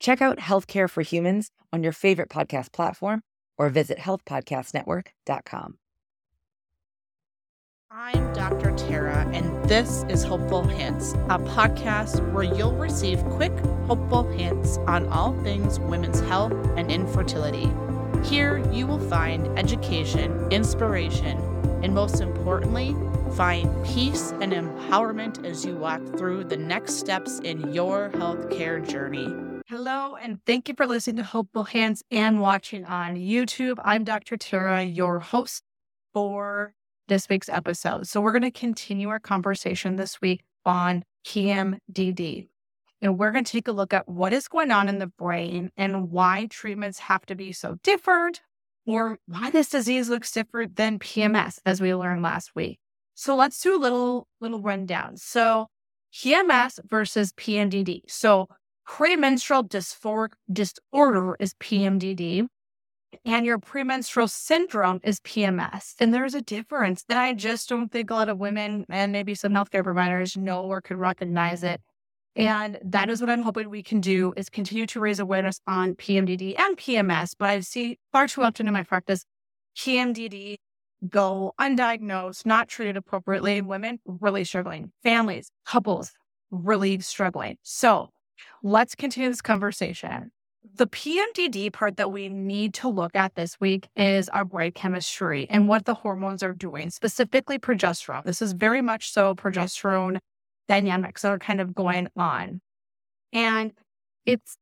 Check out Healthcare for Humans on your favorite podcast platform or visit healthpodcastnetwork.com. I'm Dr. Tara, and this is Hopeful Hints, a podcast where you'll receive quick, hopeful hints on all things women's health and infertility. Here, you will find education, inspiration, and most importantly, find peace and empowerment as you walk through the next steps in your healthcare journey. Hello, and thank you for listening to Hopeful Hints and watching on YouTube. I'm Dr. Tara, your host for this week's episode. So, we're going to continue our conversation this week on PMDD. And we're going to take a look at what is going on in the brain and why treatments have to be so different, or why this disease looks different than PMS, as we learned last week. So let's do a little little rundown. So PMS versus PMDD. So premenstrual dysphoric disorder is PMDD, and your premenstrual syndrome is PMS. And there's a difference that I just don't think a lot of women and maybe some healthcare providers know or could recognize it. And that is what I'm hoping we can do is continue to raise awareness on PMDD and PMS. But I see far too often in my practice, PMDD go undiagnosed, not treated appropriately, women really struggling, families, couples really struggling. So let's continue this conversation. The PMDD part that we need to look at this week is our brain chemistry and what the hormones are doing, specifically progesterone. This is very much so progesterone dynamics that are kind of going on. And it's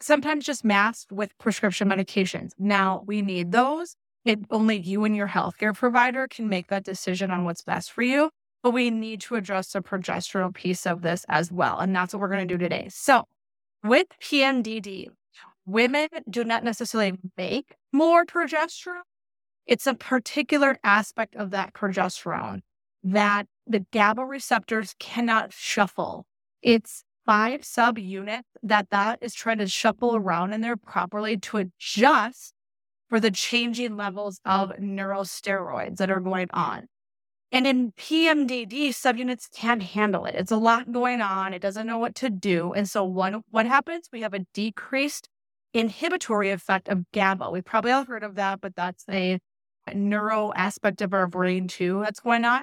sometimes just masked with prescription medications. Now, we need those it only you and your healthcare provider can make that decision on what's best for you. But we need to address the progesterone piece of this as well. And that's what we're going to do today. So, with PMDD, women do not necessarily make more progesterone. It's a particular aspect of that progesterone that the GABA receptors cannot shuffle. It's five subunits that that is trying to shuffle around in there properly to adjust for the changing levels of neurosteroids that are going on. And in PMDD, subunits can't handle it. It's a lot going on. It doesn't know what to do. And so one, what happens? We have a decreased inhibitory effect of GABA. We've probably all heard of that, but that's a neuro aspect of our brain too that's going on.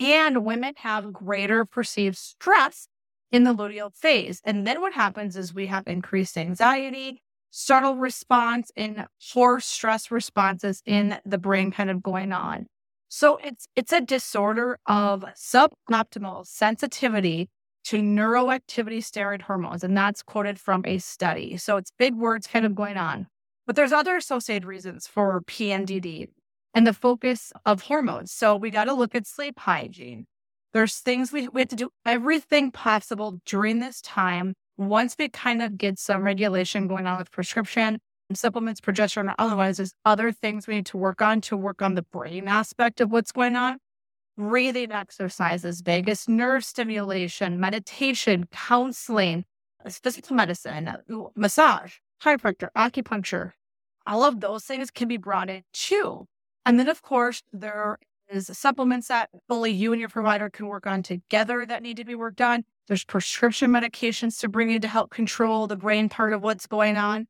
And women have greater perceived stress in the luteal phase. And then what happens is we have increased anxiety, startle response and poor stress responses in the brain kind of going on. So it's it's a disorder of suboptimal sensitivity to neuroactivity steroid hormones. And that's quoted from a study. So it's big words kind of going on. But there's other associated reasons for PMDD and the focus of hormones. So we got to look at sleep hygiene. There's things we, we have to do everything possible during this time once we kind of get some regulation going on with prescription supplements, progesterone, or otherwise, there's other things we need to work on to work on the brain aspect of what's going on. Breathing exercises, vagus nerve stimulation, meditation, counseling, physical medicine, massage, chiropractor, acupuncture. All of those things can be brought in too. And then, of course, there is supplements that only you and your provider can work on together that need to be worked on. There's prescription medications to bring in to help control the brain part of what's going on.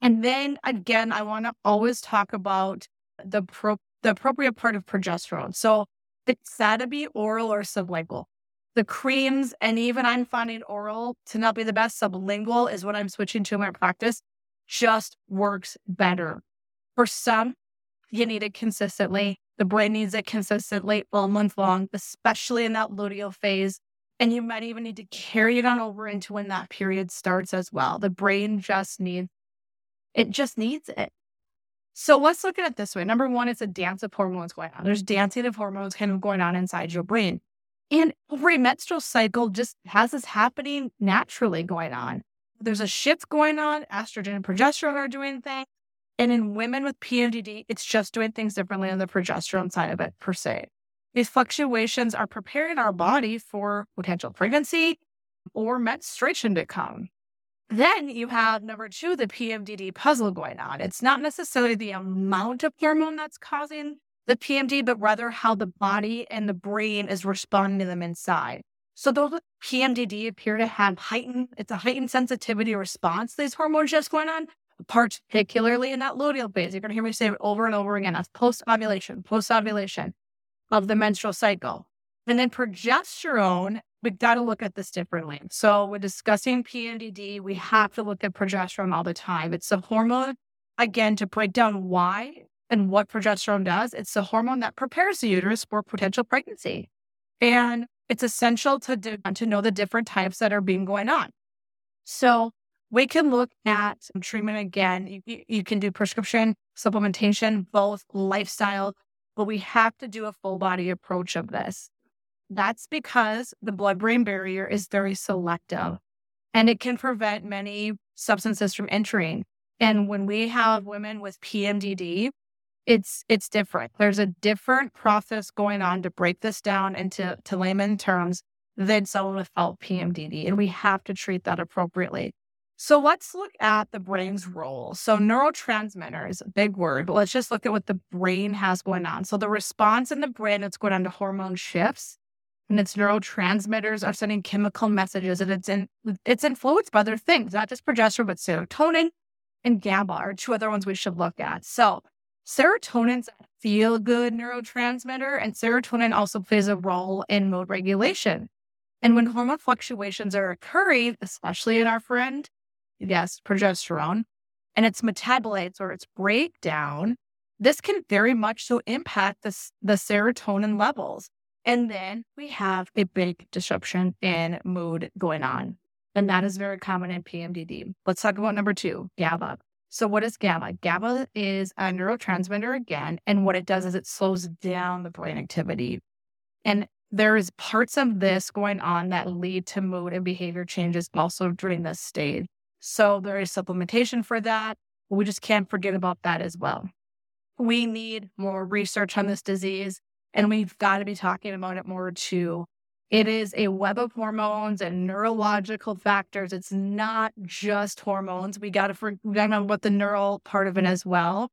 And then again, I want to always talk about the pro- the appropriate part of progesterone. So it's got to be oral or sublingual. The creams, and even I'm finding oral to not be the best. Sublingual is what I'm switching to in my practice. Just works better. For some, you need it consistently. The brain needs it consistently all month long, especially in that luteal phase. And you might even need to carry it on over into when that period starts as well. The brain just needs it just needs it. So let's look at it this way. Number one, it's a dance of hormones going on. There's dancing of hormones kind of going on inside your brain. And every menstrual cycle just has this happening naturally going on. There's a shift going on. Estrogen and progesterone are doing things. And in women with PMDD, it's just doing things differently on the progesterone side of it, per se. These fluctuations are preparing our body for potential pregnancy or menstruation to come. Then you have number two, the PMDD puzzle going on. It's not necessarily the amount of hormone that's causing the PMD, but rather how the body and the brain is responding to them inside. So those with PMDD appear to have heightened, it's a heightened sensitivity response to these hormones just going on, particularly in that luteal phase. You're going to hear me say it over and over again. That's post ovulation, post ovulation of the menstrual cycle. And then progesterone, we've got to look at this differently. So when discussing PMDD, we have to look at progesterone all the time. It's a hormone, again, to break down why and what progesterone does. It's the hormone that prepares the uterus for potential pregnancy. And it's essential to, do, to know the different types that are being going on. So we can look at treatment again. You, you can do prescription, supplementation, both lifestyle, but we have to do a full body approach of this. That's because the blood brain barrier is very selective mm. and it can prevent many substances from entering. And when we have women with PMDD, it's it's different. There's a different process going on to break this down into to layman terms than someone without PMDD, and we have to treat that appropriately. So let's look at the brain's role. So neurotransmitters, big word, but let's just look at what the brain has going on. So the response in the brain that's going on to hormone shifts and its neurotransmitters are sending chemical messages and it's in it's influenced by other things, not just progesterone, but serotonin and GABA are two other ones we should look at. So Serotonin's a feel good neurotransmitter, and serotonin also plays a role in mood regulation. And when hormone fluctuations are occurring, especially in our friend, yes, progesterone, and its metabolites or its breakdown, this can very much so impact the, the serotonin levels. And then we have a big disruption in mood going on. And that is very common in PMDD. Let's talk about number two, GABA. So, what is GABA? GABA is a neurotransmitter again. And what it does is it slows down the brain activity. And there is parts of this going on that lead to mood and behavior changes also during this stage. So, there is supplementation for that. We just can't forget about that as well. We need more research on this disease, and we've got to be talking about it more too. It is a web of hormones and neurological factors. It's not just hormones. We got to forget about the neural part of it as well.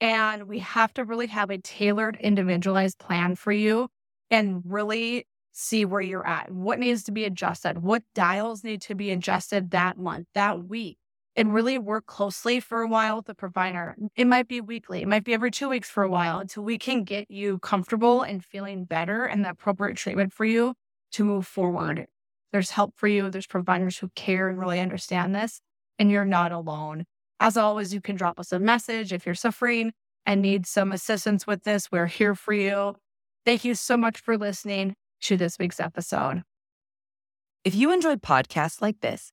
And we have to really have a tailored, individualized plan for you and really see where you're at. What needs to be adjusted? What dials need to be adjusted that month, that week? And really work closely for a while with the provider. It might be weekly, it might be every two weeks for a while until we can get you comfortable and feeling better and the appropriate treatment for you to move forward. There's help for you. There's providers who care and really understand this, and you're not alone. As always, you can drop us a message if you're suffering and need some assistance with this. We're here for you. Thank you so much for listening to this week's episode. If you enjoyed podcasts like this,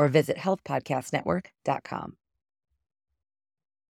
or visit healthpodcastnetwork.com.